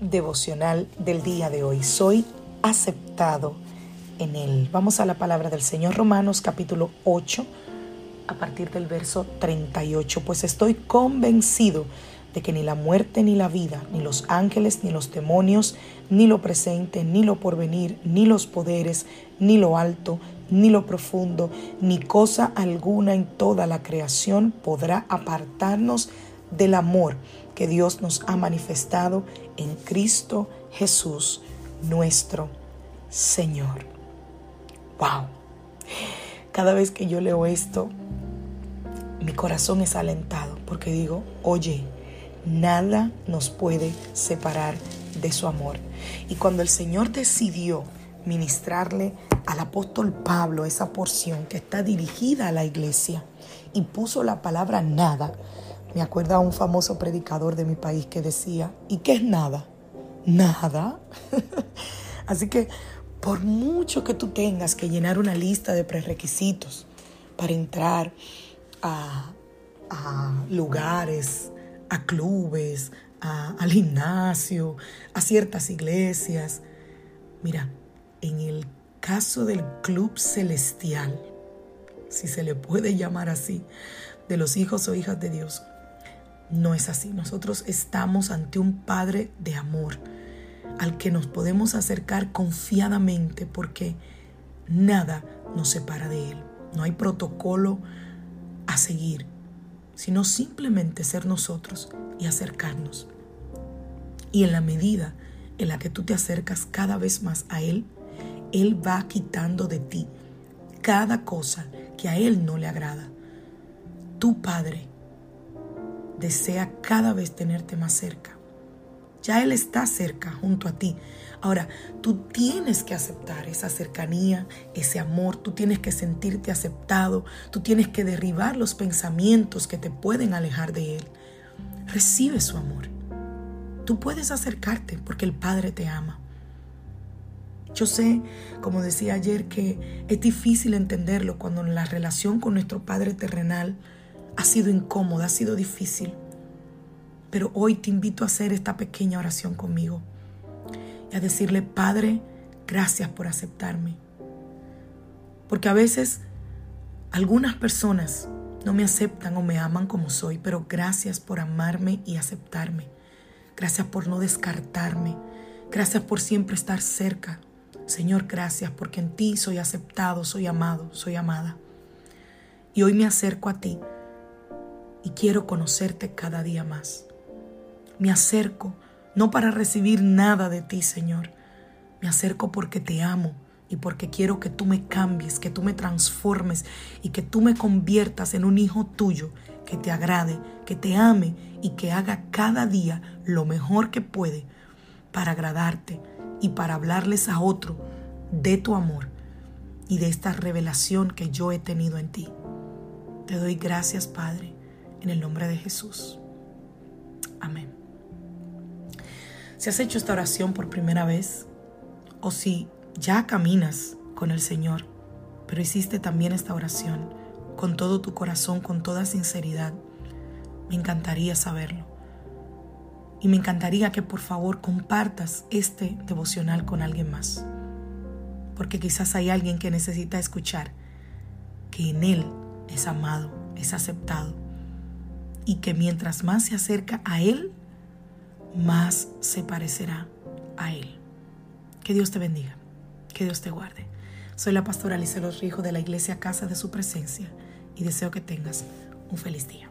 Devocional del día de hoy. Soy aceptado en Él. Vamos a la palabra del Señor Romanos capítulo 8 a partir del verso 38. Pues estoy convencido de que ni la muerte ni la vida, ni los ángeles, ni los demonios, ni lo presente, ni lo porvenir, ni los poderes, ni lo alto, ni lo profundo, ni cosa alguna en toda la creación podrá apartarnos del amor que Dios nos ha manifestado en Cristo Jesús, nuestro Señor. Wow. Cada vez que yo leo esto, mi corazón es alentado porque digo, oye, nada nos puede separar de su amor. Y cuando el Señor decidió ministrarle al apóstol Pablo esa porción que está dirigida a la iglesia y puso la palabra nada, me acuerda a un famoso predicador de mi país que decía, ¿y qué es nada? Nada. Así que por mucho que tú tengas que llenar una lista de prerequisitos para entrar a, lugares, a clubes, al gimnasio, a ciertas iglesias, mira, en el caso del club celestial, si se le puede llamar así, de los hijos o hijas de Dios, no es así. Nosotros estamos ante un Padre de amor al que nos podemos acercar confiadamente porque nada nos separa de Él. No hay protocolo a seguir, sino simplemente ser nosotros y acercarnos. Y en la medida en la que tú te acercas cada vez más a Él, Él va quitando de ti cada cosa que a Él no le agrada. Tu Padre desea cada vez tenerte más cerca ya Él está cerca junto a ti. Ahora, tú tienes que aceptar esa cercanía, ese amor, tú tienes que sentirte aceptado, tú tienes que derribar los pensamientos que te pueden alejar de Él. Recibe su amor. Tú puedes acercarte porque el Padre te ama. Yo sé, como decía ayer, que es difícil entenderlo cuando la relación con nuestro Padre terrenal ha sido incómoda, ha sido difícil. Pero hoy te invito a hacer esta pequeña oración conmigo y a decirle, Padre, gracias por aceptarme. Porque a veces algunas personas no me aceptan o me aman como soy, pero gracias por amarme y aceptarme. Gracias por no descartarme. Gracias por siempre estar cerca. Señor, gracias porque en ti soy aceptado, soy amado, soy amada. Y hoy me acerco a ti y quiero conocerte cada día más. Me acerco no para recibir nada de ti, Señor. Me acerco porque te amo y porque quiero que tú me cambies, que tú me transformes y que tú me conviertas en un hijo tuyo que te agrade, que te ame y que haga cada día lo mejor que puede para agradarte y para hablarles a otro de tu amor y de esta revelación que yo he tenido en ti. Te doy gracias, Padre, en el nombre de Jesús. Amén. Si has hecho esta oración por primera vez o si ya caminas con el Señor, pero hiciste también esta oración con todo tu corazón, con toda sinceridad, me encantaría saberlo. Y me encantaría que por favor compartas este devocional con alguien más. Porque quizás hay alguien que necesita escuchar que en Él es amado, es aceptado. Y que mientras más se acerca a Él, más se parecerá a Él. Que Dios te bendiga, que Dios te guarde. Soy la pastora Alicia Los Rijo de la Iglesia Casa de Su Presencia y deseo que tengas un feliz día.